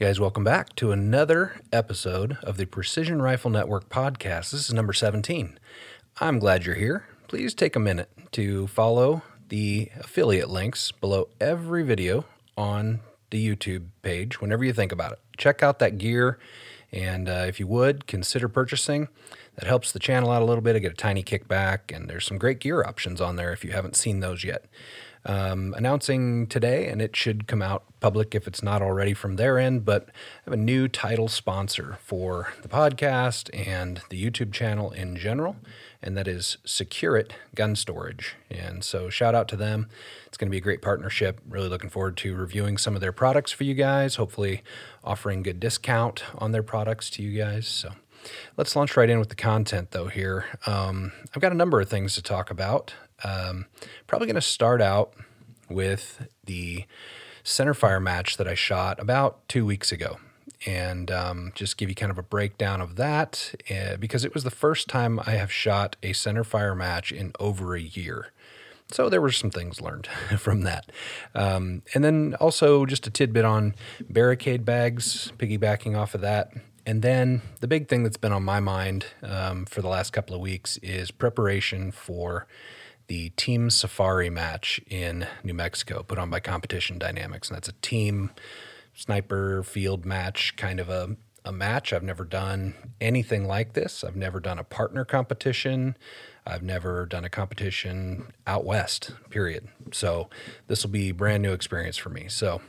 guys, welcome back to another episode of the Precision Rifle Network podcast. This is number 17. I'm glad you're here. Please take a minute to follow the affiliate links below every video on the YouTube page whenever you think about it. Check out that gear, and uh, if you would, consider purchasing. That helps the channel out a little bit. I get a tiny kickback, and there's some great gear options on there if you haven't seen those yet um, announcing today, and it should come out public if it's not already from their end. But I have a new title sponsor for the podcast and the YouTube channel in general, and that is Secure-It Gun Storage. And so, shout out to them. It's going to be a great partnership. Really looking forward to reviewing some of their products for you guys, hopefully, offering good discount on their products to you guys. So, Let's launch right in with the content, though. Here, um, I've got a number of things to talk about. Um, probably going to start out with the center fire match that I shot about two weeks ago and um, just give you kind of a breakdown of that uh, because it was the first time I have shot a center fire match in over a year. So there were some things learned from that. Um, and then also just a tidbit on barricade bags, piggybacking off of that. And then the big thing that's been on my mind um, for the last couple of weeks is preparation for the Team Safari match in New Mexico, put on by Competition Dynamics. And that's a team sniper field match, kind of a, a match. I've never done anything like this. I've never done a partner competition. I've never done a competition out west, period. So this will be brand new experience for me. So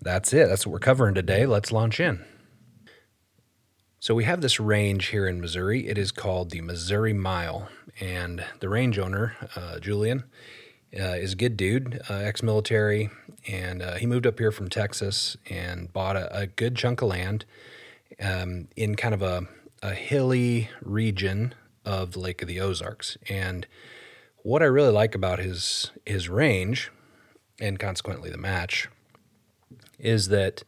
that's it. That's what we're covering today. Let's launch in. So we have this range here in Missouri. It is called the Missouri Mile, and the range owner, uh, Julian, uh, is a good dude, uh, ex-military, and uh, he moved up here from Texas and bought a, a good chunk of land um, in kind of a, a hilly region of the Lake of the Ozarks. And what I really like about his his range, and consequently the match, is that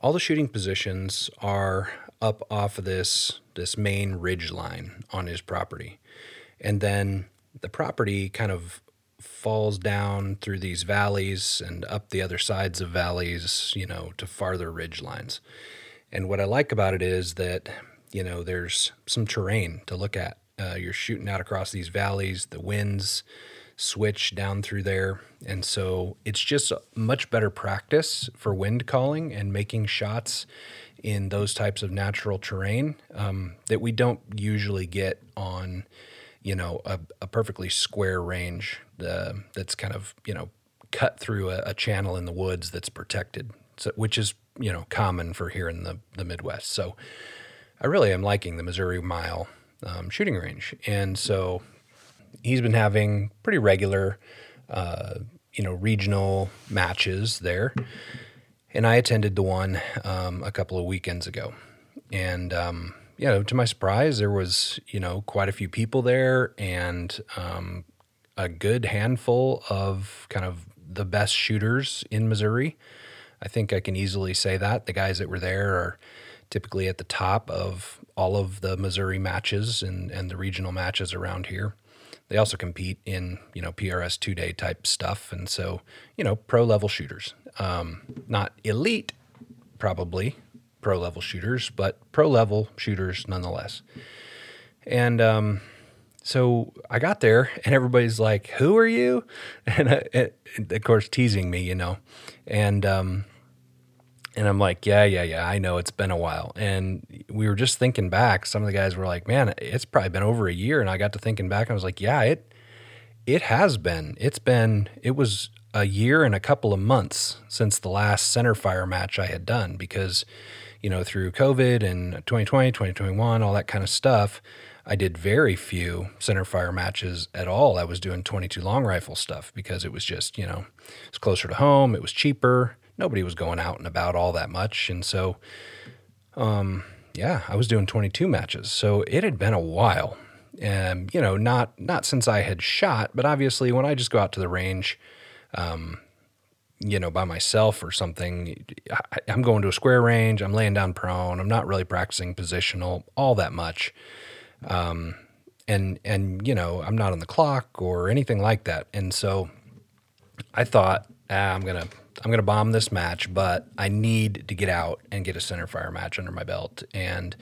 all the shooting positions are up off of this this main ridge line on his property. And then the property kind of falls down through these valleys and up the other sides of valleys, you know, to farther ridge lines. And what I like about it is that, you know, there's some terrain to look at. Uh, you're shooting out across these valleys, the winds switch down through there. And so it's just much better practice for wind calling and making shots in those types of natural terrain um, that we don't usually get on, you know, a, a perfectly square range that's kind of, you know, cut through a, a, channel in the woods that's protected, so, which is, you know, common for here in the, the Midwest. So I really am liking the Missouri Mile um, shooting range. And so he's been having pretty regular, uh, you know, regional matches there and I attended the one um, a couple of weekends ago, and um, you know, to my surprise, there was you know quite a few people there, and um, a good handful of kind of the best shooters in Missouri. I think I can easily say that the guys that were there are typically at the top of all of the Missouri matches and, and the regional matches around here. They also compete in you know PRS two day type stuff, and so you know pro level shooters, um, not elite, probably pro level shooters, but pro level shooters nonetheless. And um, so I got there, and everybody's like, "Who are you?" And, I, and of course, teasing me, you know, and um, and I'm like, yeah, yeah, yeah, I know it's been a while. And we were just thinking back. Some of the guys were like, man, it's probably been over a year. And I got to thinking back. I was like, yeah, it it has been. It's been. It was a year and a couple of months since the last center fire match I had done because, you know, through COVID and 2020, 2021, all that kind of stuff. I did very few center fire matches at all. I was doing 22 long rifle stuff because it was just, you know, it's closer to home, it was cheaper nobody was going out and about all that much. And so, um, yeah, I was doing 22 matches. So it had been a while. And, you know, not, not since I had shot, but obviously when I just go out to the range, um, you know, by myself or something, I, I'm going to a square range, I'm laying down prone, I'm not really practicing positional all that much. Um, and, and, you know, I'm not on the clock or anything like that. And so I thought, ah, I'm going to I'm gonna bomb this match, but I need to get out and get a center fire match under my belt. And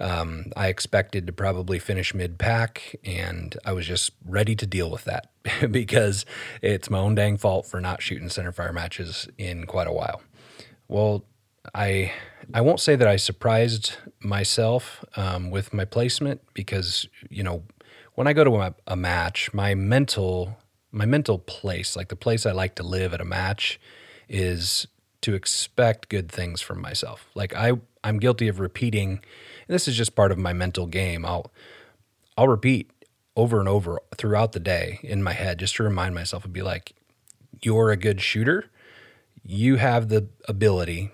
um, I expected to probably finish mid pack, and I was just ready to deal with that because it's my own dang fault for not shooting center fire matches in quite a while. Well, I I won't say that I surprised myself um, with my placement because you know when I go to a, a match, my mental my mental place, like the place I like to live at a match, is to expect good things from myself. Like I I'm guilty of repeating. this is just part of my mental game. I'll I'll repeat over and over throughout the day in my head just to remind myself and be like, you're a good shooter. You have the ability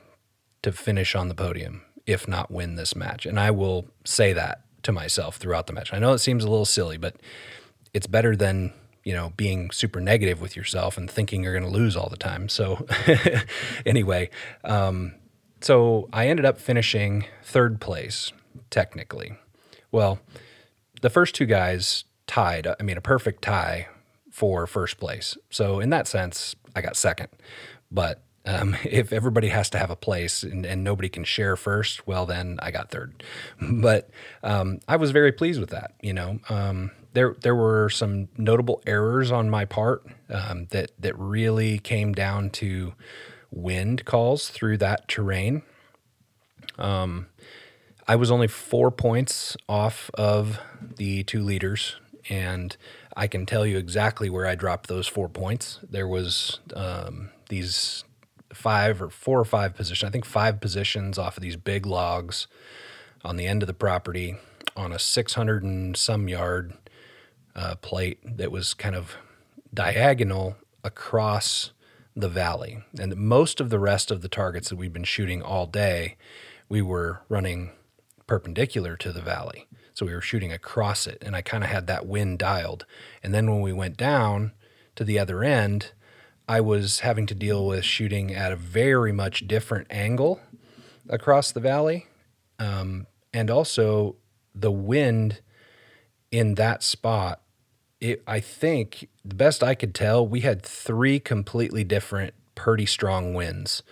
to finish on the podium, if not win this match. And I will say that to myself throughout the match. I know it seems a little silly, but it's better than you know being super negative with yourself and thinking you're going to lose all the time. So anyway, um, so I ended up finishing third place technically. Well, the first two guys tied. I mean, a perfect tie for first place. So in that sense, I got second. But um, if everybody has to have a place and, and, nobody can share first, well, then I got third. But um, I was very pleased with that. You know, um, there there were some notable errors on my part um, that that really came down to wind calls through that terrain. Um, I was only four points off of the two leaders, and I can tell you exactly where I dropped those four points. There was um, these five or four or five position, I think five positions off of these big logs on the end of the property on a 600 and some yard uh, plate that was kind of diagonal across the valley. And most of the rest of the targets that we've been shooting all day, we were running perpendicular to the valley. So we were shooting across it, and I kind of had that wind dialed. And then when we went down to the other end, I was having to deal with shooting at a very much different angle across the valley. Um, and also the wind in that spot, it, I think the best I could tell, we had three completely different, pretty strong winds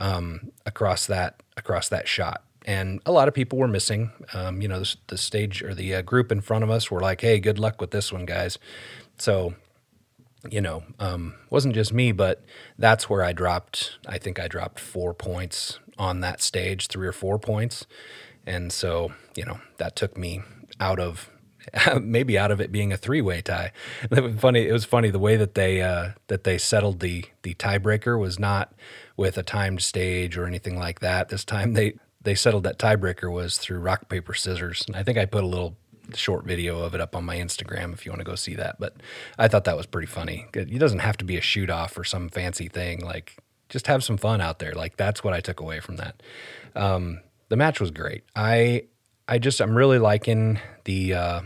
um, across that across that shot. And a lot of people were missing. Um, you know, the, the, stage or the uh, group in front of us were like, "Hey, good luck with this one, guys." So you know, um, wasn't just me, but that's where I dropped. I think I dropped four points on that stage, three or four points, and so you know that took me out of maybe out of it being a three-way tie. It was funny. It was funny the way that they uh, that they settled the the tiebreaker was not with a timed stage or anything like that. This time they they settled that tiebreaker was through rock paper scissors. And I think I put a little short video of it up on my Instagram if you want to go see that. But I thought that was pretty funny. It doesn't have to be a shoot off or some fancy thing. Like just have some fun out there. Like that's what I took away from that. Um, the match was great. I I just I'm really liking the. Uh,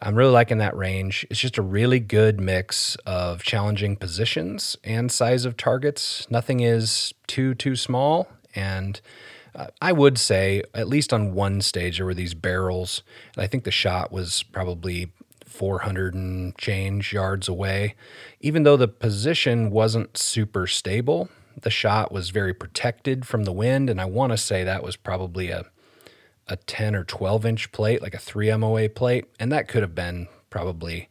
I'm really liking that range. It's just a really good mix of challenging positions and size of targets. Nothing is too too small, and I would say, at least on one stage, there were these barrels. And I think the shot was probably 400 and change yards away. Even though the position wasn't super stable, the shot was very protected from the wind. And I want to say that was probably a, a 10 or 12 inch plate, like a 3 MOA plate. And that could have been probably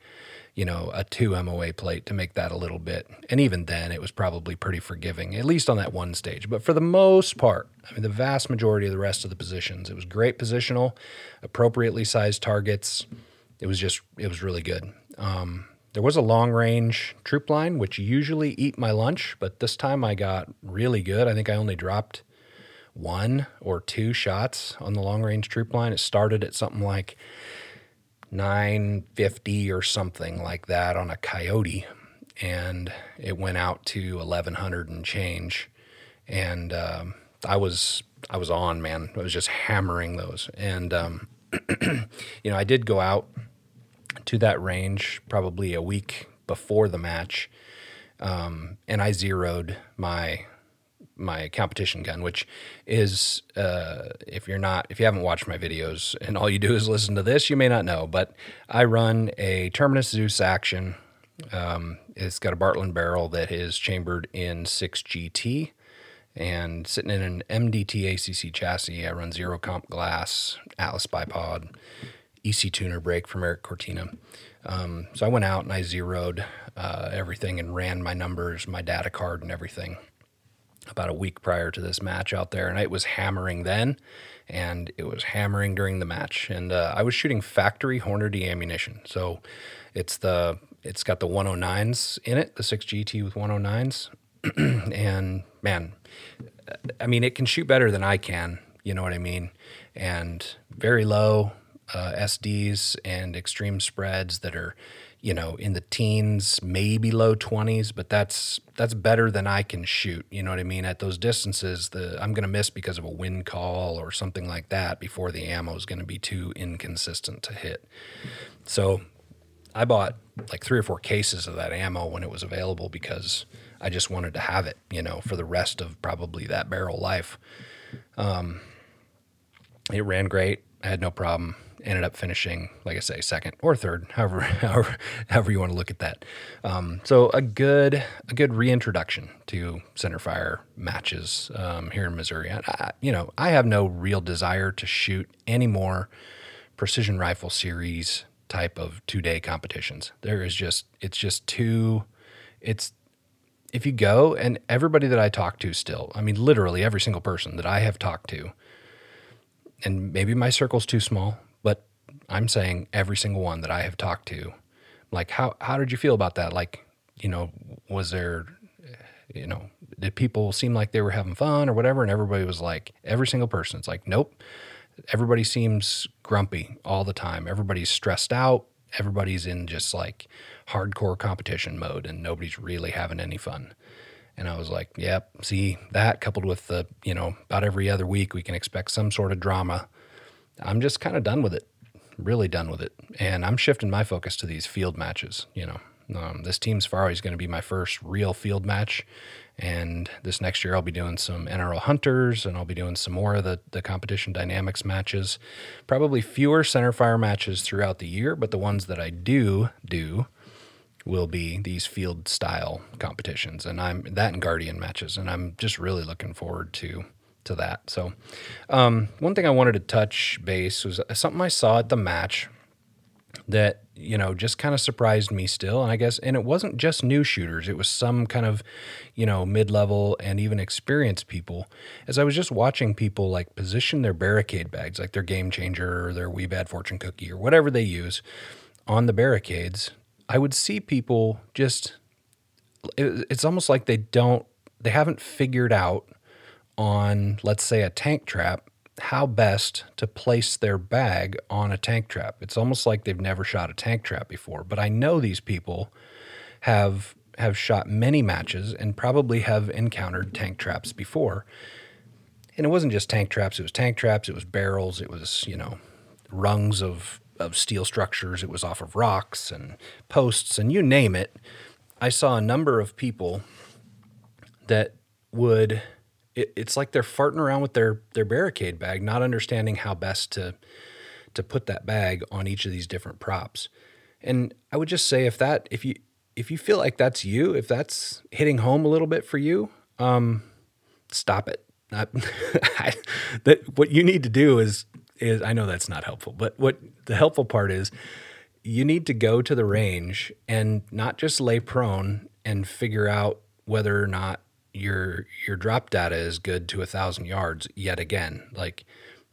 you know, a two MOA plate to make that a little bit. And even then, it was probably pretty forgiving, at least on that one stage. But for the most part, I mean, the vast majority of the rest of the positions, it was great positional, appropriately sized targets. It was just, it was really good. Um, there was a long range troop line, which usually eat my lunch, but this time I got really good. I think I only dropped one or two shots on the long range troop line. It started at something like 950 or something like that on a coyote and it went out to 1100 and change. And um, i was i was on man. I was just hammering those. And um, you know i did go out to that range probably a week before the match um, and i zeroed my my competition gun, which is uh, if you're not if you haven't watched my videos and all you do is listen to this, you may not know, but I run a Terminus Zeus action Um, it's got a Bartlein barrel that is chambered in 6GT and sitting in an MDT ACC chassis. I run zero comp glass, Atlas bipod, EC tuner brake from Eric Cortina. Um, so I went out and I zeroed uh, everything and ran my numbers, my data card, and everything about a week prior to this match out there. And it was hammering then, and it was hammering during the match. And uh, I was shooting factory Hornady ammunition. So it's the it's got the 109s in it, the 6GT with 109s. and man, I mean, it can shoot better than I can. You know what I mean? And very low uh, SDs and extreme spreads that are, you know, in the teens, maybe low twenties, but that's that's better than I can shoot. You know what I mean? At those distances, the I'm going to miss because of a wind call or something like that before the ammo is going to be too inconsistent to hit. So I bought like three or four cases of that ammo when it was available because I just wanted to have it, you know, for the rest of probably that barrel life. Um, it ran great. I had no problem. Ended up finishing, like I say, second or third, however, however, however you want to look at that. Um, so a good, a good reintroduction to center fire matches um, here in Missouri. I, you know, I have no real desire to shoot any more precision rifle series type of two day competitions. There is just it's just too it's if you go and everybody that I talk to still, I mean literally every single person that I have talked to, and maybe my circle's too small, I'm saying every single one that I have talked to, like how how did you feel about that? Like, you know, was there you know, did people seem like they were having fun or whatever? And everybody was like, every single person, it's like, nope, everybody seems grumpy all the time. Everybody's stressed out. Everybody's in just like hardcore competition mode and nobody's really having any fun. And I was like, yep, see that coupled with the, you know, about every other week we can expect some sort of drama. I'm just kind of done with it, really done with it. And I'm shifting my focus to these field matches, you know. Um, this Team Safari is going to be my first real field match. And this next year, I'll be doing some NRL Hunters and I'll be doing some more of the, the competition dynamics matches. Probably fewer center fire matches throughout the year, but the ones that I do do will be these field style competitions. And I'm that and Guardian matches. And I'm just really looking forward to to that. So, um, one thing I wanted to touch base was something I saw at the match that you know just kind of surprised me still and i guess and it wasn't just new shooters it was some kind of you know mid-level and even experienced people as i was just watching people like position their barricade bags like their game changer or their WieBad fortune cookie or whatever they use on the barricades i would see people just it's almost like they don't they haven't figured out on let's say a tank trap how best to place their bag on a tank trap. It's almost like they've never shot a tank trap before, but I know these people have have shot many matches and probably have encountered tank traps before. And it wasn't just tank traps, it was tank traps, it was barrels, it was, you know, rungs of of steel structures, it was off of rocks and posts and you name it. I saw a number of people that would it, it's like they're farting around with their their barricade bag, not understanding how best to to put that bag on each of these different props. And I would just say if that if you if you feel like that's you, if that's hitting home a little bit for you, um, stop it. I, that what you need to do is is I know that's not helpful, but what the helpful part is you need to go to the range and not just lay prone and figure out whether or not your your drop data is good to a thousand yards yet again. Like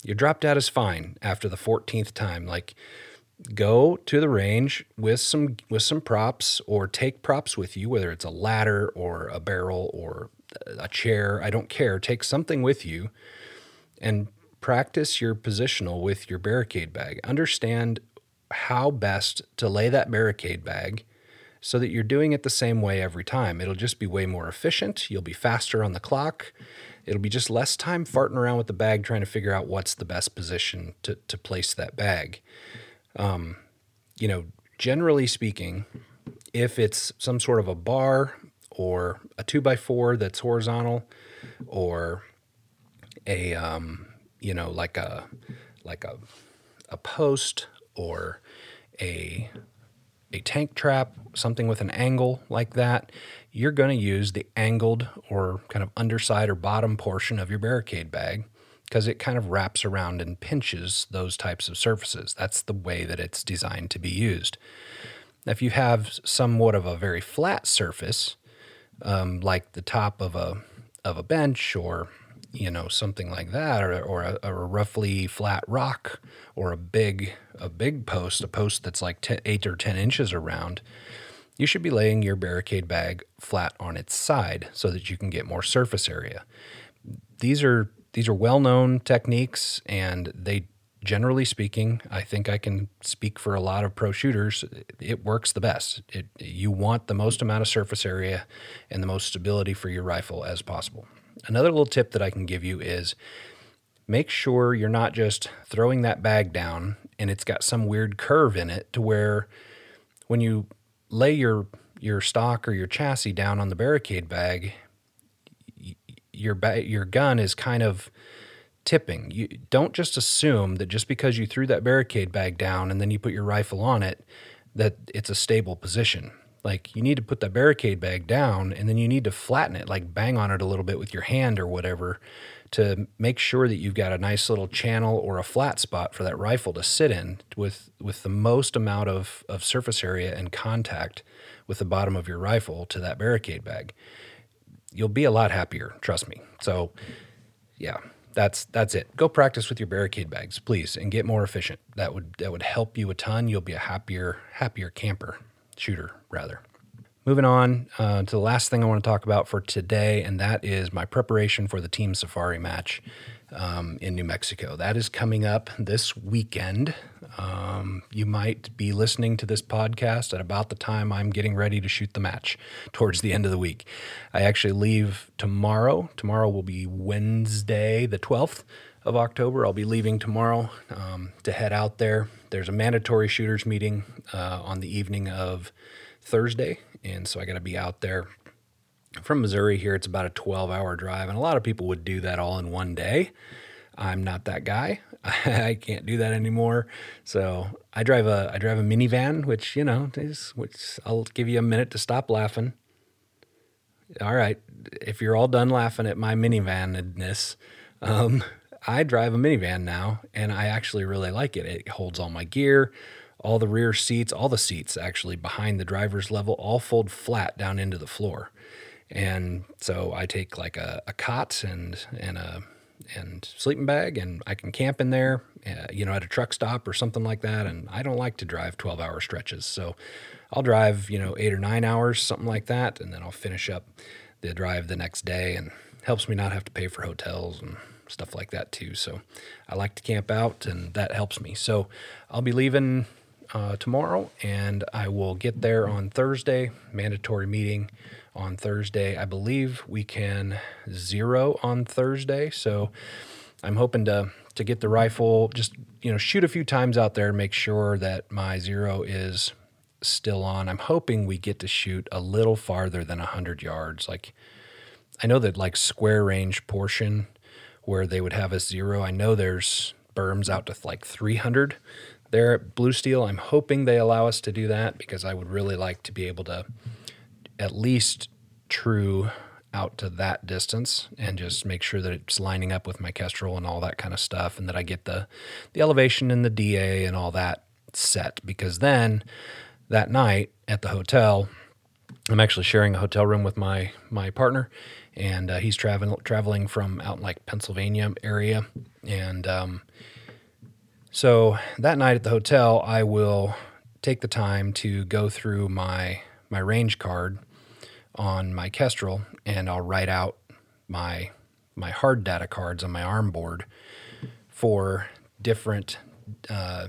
your drop data is fine after the 14th time. Like go to the range with some with some props or take props with you, whether it's a ladder or a barrel or a chair. I don't care. Take something with you and practice your positional with your barricade bag. Understand how best to lay that barricade bag so that you're doing it the same way every time. It'll just be way more efficient. You'll be faster on the clock. It'll be just less time farting around with the bag trying to figure out what's the best position to, to place that bag. Um, you know, generally speaking, if it's some sort of a bar or a two by four that's horizontal or a, um, you know, like a, like a, a post or a a tank trap, something with an angle like that, you're going to use the angled or kind of underside or bottom portion of your barricade bag because it kind of wraps around and pinches those types of surfaces. That's the way that it's designed to be used. If you have somewhat of a very flat surface, um, like the top of a of a bench or you know something like that, or, or a, a, roughly flat rock, or a big a big post, a post that's like ten, eight or ten inches around, you should be laying your barricade bag flat on its side so that you can get more surface area. These are these are well known techniques, and they generally speaking, I think I can speak for a lot of pro shooters. It works the best. It, you want the most amount of surface area and the most stability for your rifle as possible. Another little tip that I can give you is make sure you're not just throwing that bag down and it's got some weird curve in it to where when you lay your your stock or your chassis down on the barricade bag, your ba- your gun is kind of tipping. You don't just assume that just because you threw that barricade bag down and then you put your rifle on it that it's a stable position. Like you need to put that barricade bag down and then you need to flatten it, like bang on it a little bit with your hand or whatever to make sure that you've got a nice little channel or a flat spot for that rifle to sit in with with the most amount of, of surface area and contact with the bottom of your rifle to that barricade bag you'll be a lot happier. Trust me. So, yeah, that's that's it. Go practice with your barricade bags, please, and get more efficient. That would that would help you a ton. You'll be a happier happier camper shooter rather. Moving on uh, to the last thing I want to talk about for today, and that is my preparation for the Team Safari match um, in New Mexico. That is coming up this weekend. Um, you might be listening to this podcast at about the time I'm getting ready to shoot the match towards the end of the week. I actually leave tomorrow. Tomorrow will be Wednesday, the 12th of October. I'll be leaving tomorrow um, to head out there. There's a mandatory shooters meeting uh, on the evening of Thursday, and so I got to be out there from Missouri here, it's about a 12 hour drive, and a lot of people would do that all in one day. I'm not that guy. I can't do that anymore. So I drive a I drive a minivan, which you know is which I'll give you a minute to stop laughing. All right, if you're all done laughing at my minivanness, um, I drive a minivan now, and I actually really like it. It holds all my gear, all the rear seats, all the seats actually behind the driver's level, all fold flat down into the floor. And so I take like a, a cot and and a and sleeping bag, and I can camp in there, uh, you know, at a truck stop or something like that. And I don't like to drive 12 hour stretches, so I'll drive, you know, eight or nine hours, something like that, and then I'll finish up the drive the next day, and helps me not have to pay for hotels and stuff like that too. So I like to camp out, and that helps me. So I'll be leaving uh, tomorrow, and I will get there on Thursday. Mandatory meeting on Thursday. I believe we can zero on Thursday. So I'm hoping to to get the rifle, just you know, shoot a few times out there, make sure that my zero is still on. I'm hoping we get to shoot a little farther than 100 yards. Like I know that like square range portion where they would have a zero. I know there's berms out to like 300 there at Blue Steel. I'm hoping they allow us to do that because I would really like to be able to at least true out to that distance and just make sure that it's lining up with my Kestrel and all that kind of stuff and that I get the the elevation and the DA and all that set because then that night at the hotel I'm actually sharing a hotel room with my my partner and uh, he's traveling traveling from out in like Pennsylvania area and um, so that night at the hotel I will take the time to go through my my range card on my Kestrel and I'll write out my my hard data cards on my ARM board for different uh,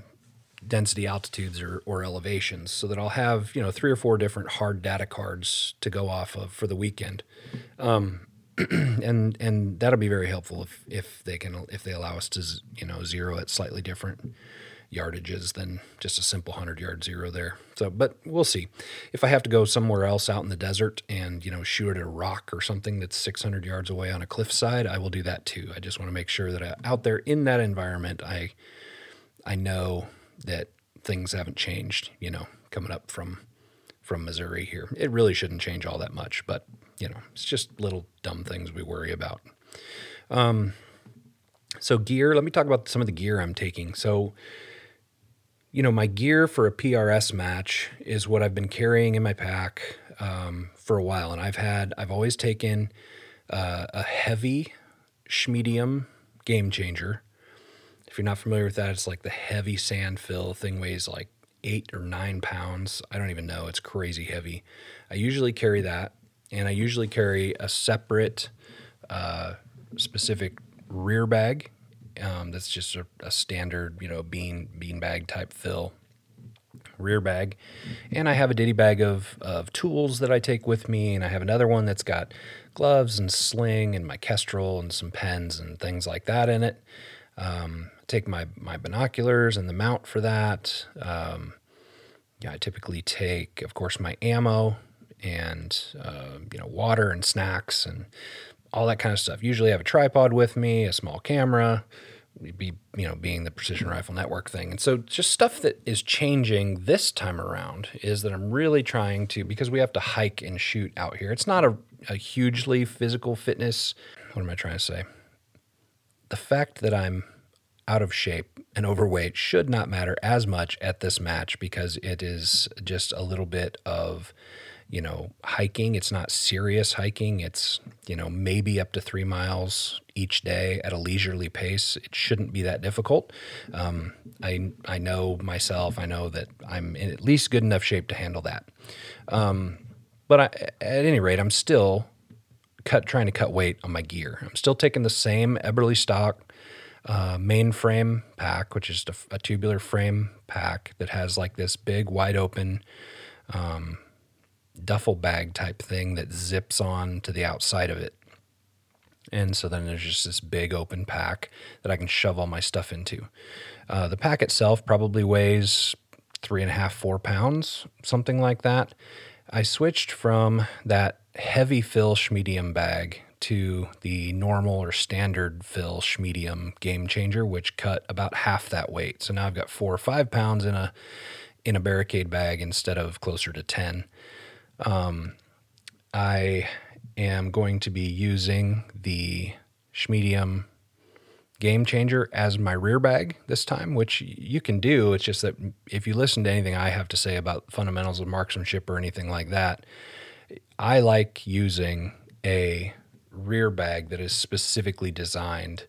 density altitudes or, or elevations so that I'll have you know three or four different hard data cards to go off of for the weekend. Um, and and that'll be very helpful if if they can if they allow us to you know zero at slightly different yardages than just a simple 100 yard zero there. So, but we'll see. If I have to go somewhere else out in the desert and, you know, shoot at a rock or something that's 600 yards away on a cliffside, I will do that too. I just want to make sure that I, uh, out there in that environment, I I know that things haven't changed, you know, coming up from from Missouri here. It really shouldn't change all that much, but you know, it's just little dumb things we worry about. Um, so gear. Let me talk about some of the gear I'm taking. So, you know, my gear for a PRS match is what I've been carrying in my pack um, for a while, and I've had I've always taken uh, a heavy Schmedium game changer. If you're not familiar with that, it's like the heavy sand fill thing weighs like eight or nine pounds. I don't even know. It's crazy heavy. I usually carry that, and I usually carry a separate, uh, specific rear bag. Um, that's just a, a, standard, you know, bean bean bag type fill rear bag, and I have a ditty bag of of tools that I take with me, and I have another one that's got gloves and sling and my kestrel and some pens and things like that in it. Um, take my my binoculars and the mount for that. Um, yeah, I typically take, of course, my ammo and uh, you know water and snacks and all that kind of stuff. Usually, I have a tripod with me, a small camera. Be you know being the precision rifle network thing, and so just stuff that is changing this time around is that I'm really trying to because we have to hike and shoot out here. It's not a, a hugely physical fitness. What am I trying to say? The fact that I'm out of shape and overweight should not matter as much at this match because it is just a little bit of you know hiking. It's not serious hiking. It's you know maybe up to three miles each day at a leisurely pace. It shouldn't be that difficult. Um, I, I know myself i know that i'm in at least good enough shape to handle that. Um, but I, at any rate i'm still cut trying to cut weight on my gear. I'm still taking the same Eberlestock uh, mainframe pack, which is a, a, tubular frame pack that has like this big, wide open um, duffel bag type thing that zips on to the outside of it. And so then there's just this big open pack that I can shove all my stuff into. Uh, the pack itself probably weighs three and a half, four pounds, something like that. I switched from that heavy fill Schmedium bag to the normal or standard fill Schmedium game changer, which cut about half that weight. So now I've got four or five pounds in a in a barricade bag instead of closer to ten. Um, I am going to be using the Schmedium game changer as my rear bag this time, which you can do. It's just that if you listen to anything I have to say about fundamentals of marksmanship or anything like that, I like using a rear bag that is specifically designed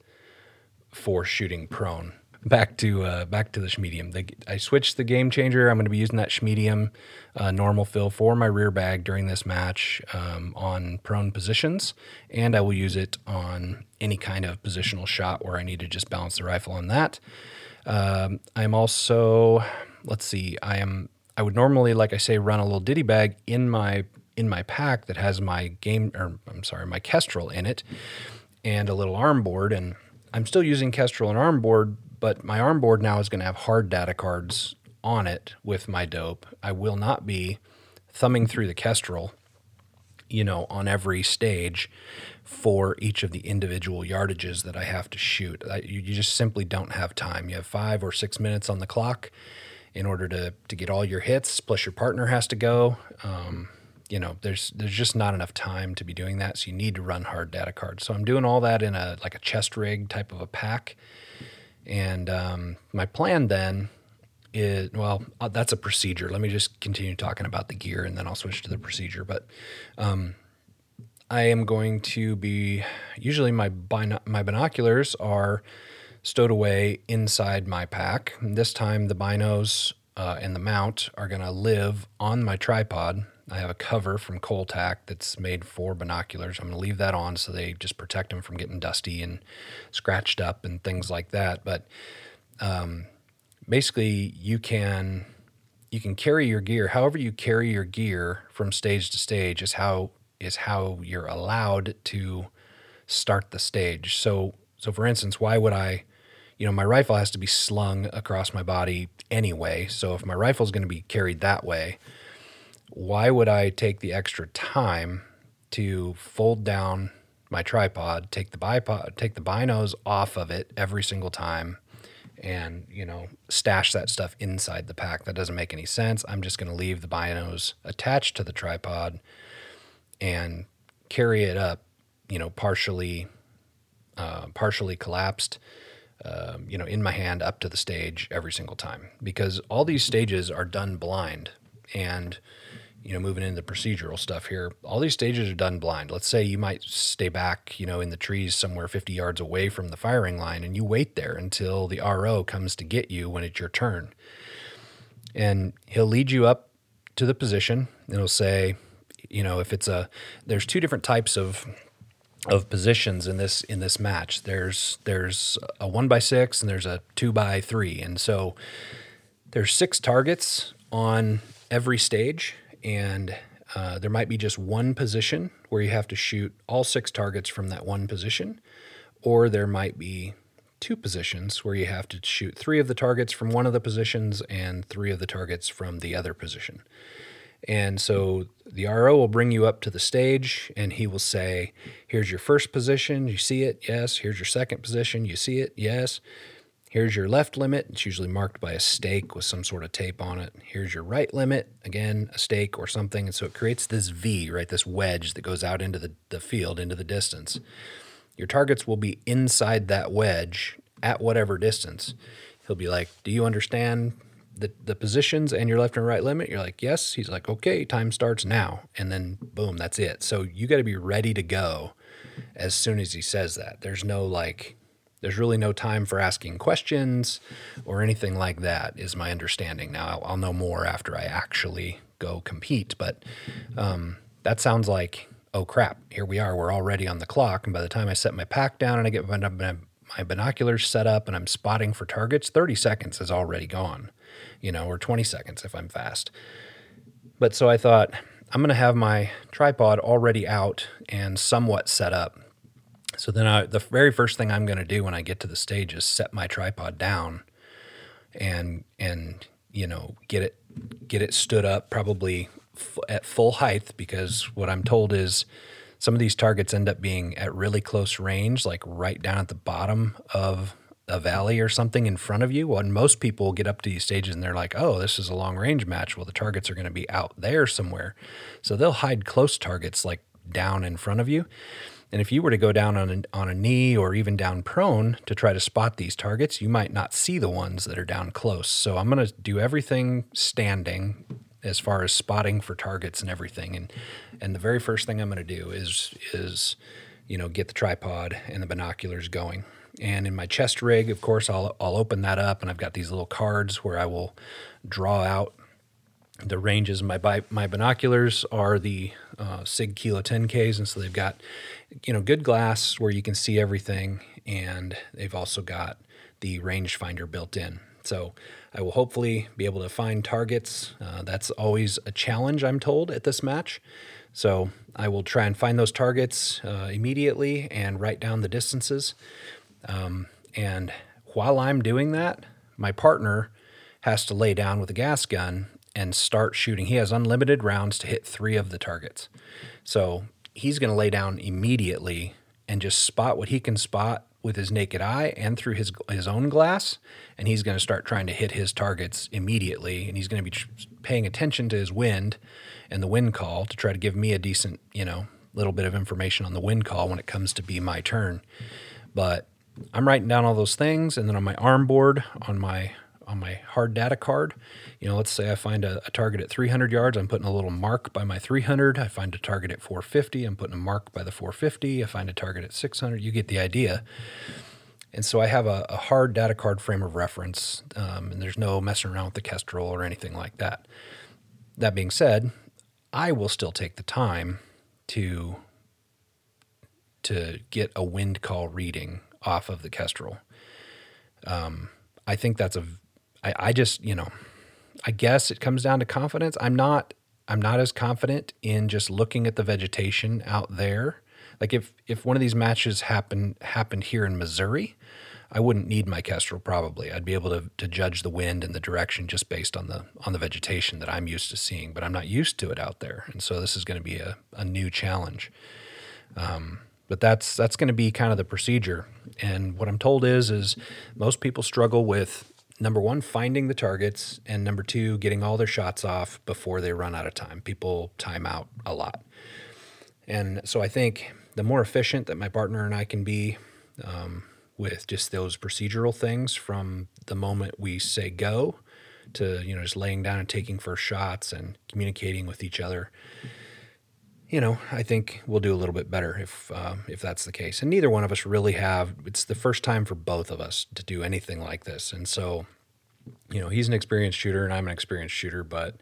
for shooting prone. Back to uh, back to the Schmedium. I switched the game changer. I'm going to be using that Schmedium uh, normal fill for my rear bag during this match um, on prone positions, and I will use it on any kind of positional shot where I need to just balance the rifle on that. Um, I'm also, let's see, I am. I would normally, like I say, run a little ditty bag in my in my pack that has my game or I'm sorry, my Kestrel in it and a little arm board and I'm still using Kestrel and arm board, but my arm board now is going to have hard data cards on it with my dope. I will not be thumbing through the Kestrel, you know, on every stage for each of the individual yardages that I have to shoot. I, you, just simply don't have time. You have five or six minutes on the clock in order to, to get all your hits, plus your partner has to go. Um, you know, there's there's just not enough time to be doing that. So you need to run hard data cards. So I'm doing all that in a like a chest rig type of a pack. And um, my plan then is well, uh, that's a procedure. Let me just continue talking about the gear, and then I'll switch to the procedure. But um, I am going to be usually my bino- my binoculars are stowed away inside my pack. And this time the binos uh, and the mount are going to live on my tripod I have a cover from Coltac that's made for binoculars. I'm going to leave that on so they just protect them from getting dusty and scratched up and things like that. But um, basically, you can you can carry your gear. However, you carry your gear from stage to stage is how is how you're allowed to start the stage. So so for instance, why would I? You know, my rifle has to be slung across my body anyway. So if my rifle is going to be carried that way, why would I take the extra time to fold down my tripod, take the bipod, take the binos off of it every single time, and you know stash that stuff inside the pack. That doesn't make any sense. I'm just going to leave the binos attached to the tripod and carry it up, you know, partially uh, partially collapsed. Um, you know, in my hand up to the stage every single time because all these stages are done blind. And you know, moving into procedural stuff here, all these stages are done blind. Let's say you might stay back, you know, in the trees somewhere 50 yards away from the firing line and you wait there until the RO comes to get you when it's your turn. And he'll lead you up to the position and he'll say, you know, if it's a, there's two different types of, of positions in this in this match. There's there's a one by six and there's a two by three, and so there's six targets on every stage, and uh, there might be just one position where you have to shoot all six targets from that one position, or there might be two positions where you have to shoot three of the targets from one of the positions and three of the targets from the other position. And so the RO will bring you up to the stage and he will say, Here's your first position. You see it? Yes. Here's your second position. You see it? Yes. Here's your left limit. It's usually marked by a stake with some sort of tape on it. Here's your right limit. Again, a stake or something. And so it creates this V, right? This wedge that goes out into the, the field, into the distance. Your targets will be inside that wedge at whatever distance. He'll be like, Do you understand the, the positions and your left and right limit? You're like, Yes. He's like, Okay, time starts now. And then boom, that's it. So you got to be ready to go as soon as he says that. There's no like, there's really no time for asking questions or anything like that, is my understanding. Now, I'll, I'll know more after I actually go compete, but um, that sounds like, oh crap, here we are. We're already on the clock. And by the time I set my pack down and I get my, my binoculars set up and I'm spotting for targets, 30 seconds is already gone, you know, or 20 seconds if I'm fast. But so I thought, I'm going to have my tripod already out and somewhat set up so then I, the very first thing I'm going to do when I get to the stage is set my tripod down and and you know get it get it stood up probably f- at full height because what I'm told is some of these targets end up being at really close range like right down at the bottom of a valley or something in front of you. When most people get up to these stages and they're like, "Oh, this is a long range match." Well, the targets are going to be out there somewhere. So they'll hide close targets like down in front of you. And if you were to go down on a, on a knee or even down prone to try to spot these targets, you might not see the ones that are down close. So I'm going to do everything standing as far as spotting for targets and everything. And and the very first thing I'm going to do is is you know get the tripod and the binoculars going. And in my chest rig, of course, I'll I'll open that up and I've got these little cards where I will draw out the ranges. My my binoculars are the uh, Sig Kilo 10Ks, and so they've got you know good glass where you can see everything, and they've also got the rangefinder built in. So I will hopefully be able to find targets. Uh, that's always a challenge, I'm told, at this match. So I will try and find those targets uh, immediately and write down the distances. Um, and while I'm doing that, my partner has to lay down with a gas gun and start shooting. He has unlimited rounds to hit three of the targets. So he's going to lay down immediately and just spot what he can spot with his naked eye and through his his own glass and he's going to start trying to hit his targets immediately and he's going to be paying attention to his wind and the wind call to try to give me a decent you know little bit of information on the wind call when it comes to be my turn. But i'm writing down all those things and then on my arm board on my on my hard data card. You know, let's say I find a, a, target at 300 yards, I'm putting a little mark by my 300. I find a target at 450, I'm putting a mark by the 450. I find a target at 600. You get the idea. And so I have a, a hard data card frame of reference, um, and there's no messing around with the Kestrel or anything like that. That being said, I will still take the time to to get a wind call reading off of the Kestrel. Um, I think that's a I, I just, you know, I guess it comes down to confidence. I'm not I'm not as confident in just looking at the vegetation out there. Like if if one of these matches happened happened here in Missouri, I wouldn't need my Kestrel probably. I'd be able to to judge the wind and the direction just based on the on the vegetation that I'm used to seeing, but I'm not used to it out there. And so this is going to be a, a new challenge. Um, but that's that's going to be kind of the procedure. And what I'm told is is most people struggle with number one finding the targets and number two getting all their shots off before they run out of time. People time out a lot, and so I think the more efficient that my partner and I can be. Um, with just those procedural things from the moment we say go to you know just laying down and taking first shots and communicating with each other you know, I think we'll do a little bit better if uh, if that's the case. And neither one of us really have. It's the first time for both of us to do anything like this, and so, you know, he's an experienced shooter and I'm an experienced shooter, but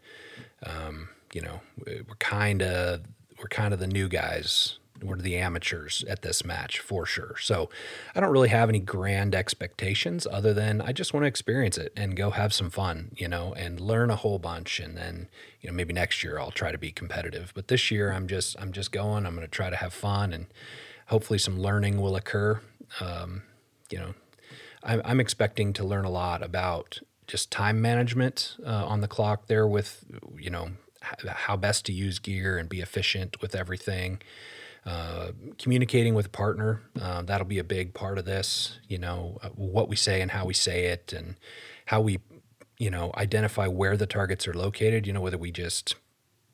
um, you know, we're kind of we're kind of the new guys we're the amateurs at this match for sure. So I don't really have any grand expectations other than I just want to experience it and go have some fun, you know, and learn a whole bunch. And then, you know, maybe next year I'll try to be competitive. But this year I'm just I'm just going. I'm going to try to have fun and hopefully some learning will occur. Um, you know, I'm, I'm expecting to learn a lot about just time management uh, on the clock there with you know how best to use gear and be efficient with everything uh, communicating with a partner uh, that'll be a big part of this you know uh, what we say and how we say it and how we you know identify where the targets are located you know whether we just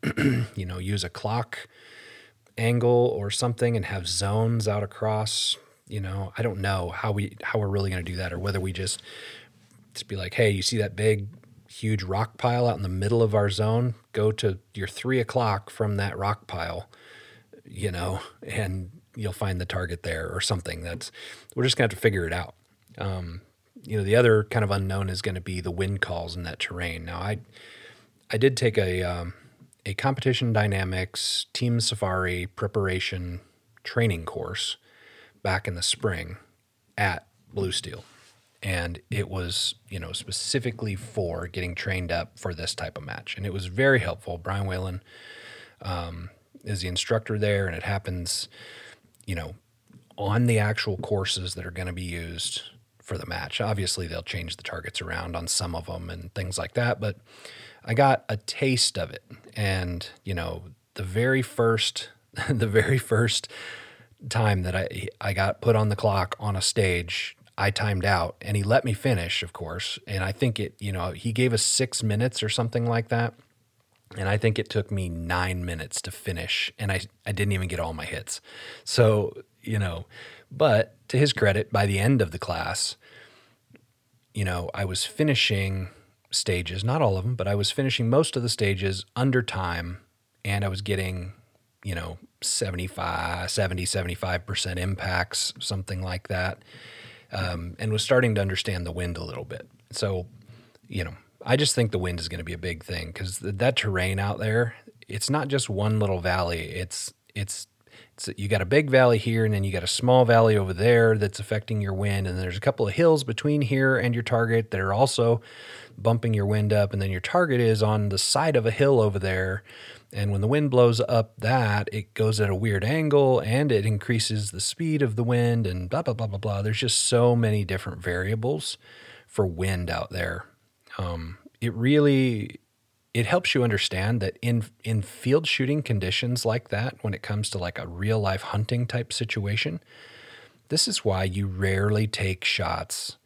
you know use a clock angle or something and have zones out across you know i don't know how we how we're really going to do that or whether we just just be like hey you see that big huge rock pile out in the middle of our zone? Go to your three o'clock from that rock pile you know, and you'll find the target there or something. That's we're just gonna have to figure it out. Um, you know, the other kind of unknown is going to be the wind calls in that terrain. Now, I I did take a um, a competition dynamics team safari preparation training course back in the spring at Blue Steel. And it was, you know, specifically for getting trained up for this type of match. And it was very helpful. Brian Whalen um, is the instructor there, and it happens, you know, on the actual courses that are going to be used for the match. Obviously, they'll change the targets around on some of them and things like that, but I got a taste of it. And, you know, the very first the very first time that I I got put on the clock on a stage, I timed out and he let me finish, of course. And I think it, you know, he gave us 6 minutes or something like that. And I think it took me nine minutes to finish, and I, I didn't even get all my hits. So, you know, but to his credit, by the end of the class, you know, I was finishing stages, not all of them, but I was finishing most of the stages under time, and I was getting, you know, 75, 70, 75% impacts, something like that, um, and was starting to understand the wind a little bit. So, you know, I just think the wind is going to be a big thing because that terrain out there, it's not just one little valley. It's it's it's you got a big valley here, and then you got a small valley over there that's affecting your wind, and there's a couple of hills between here and your target that are also bumping your wind up, and then your target is on the side of a hill over there. And when the wind blows up that, it goes at a weird angle and it increases the speed of the wind and blah, blah, blah, blah, blah. There's just so many different variables for wind out there um, it really it helps you understand that in in field shooting conditions like that when it comes to like a real life hunting type situation this is why you rarely take shots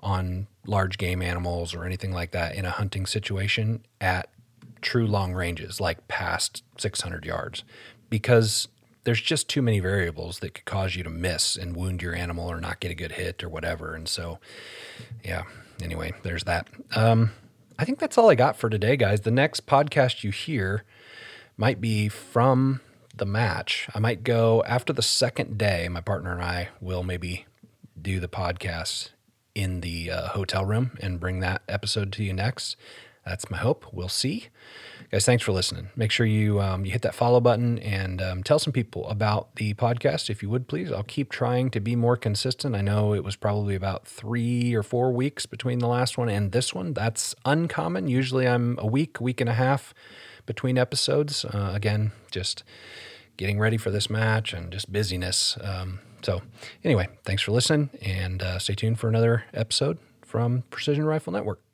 on large game animals or anything like that in a hunting situation at true long ranges like past 600 yards because there's just too many variables that could cause you to miss and wound your animal or not get a good hit or whatever. And so yeah anyway, there's that. Um, I think that's all I got for today, guys. The next podcast you hear might be from the match. I might go after the second day. My partner and I will maybe do the podcast in the uh, hotel room and bring that episode to you next. That's my hope. We'll see. Guys, thanks for listening. Make sure you um, you hit that follow button and um, tell some people about the podcast if you would please. I'll keep trying to be more consistent. I know it was probably about three or four weeks between the last one and this one. That's uncommon. Usually I'm a week, week and a half between episodes. Uh, again, just getting ready for this match and just busyness. Um, so, anyway, thanks for listening and uh, stay tuned for another episode from Precision Rifle Network.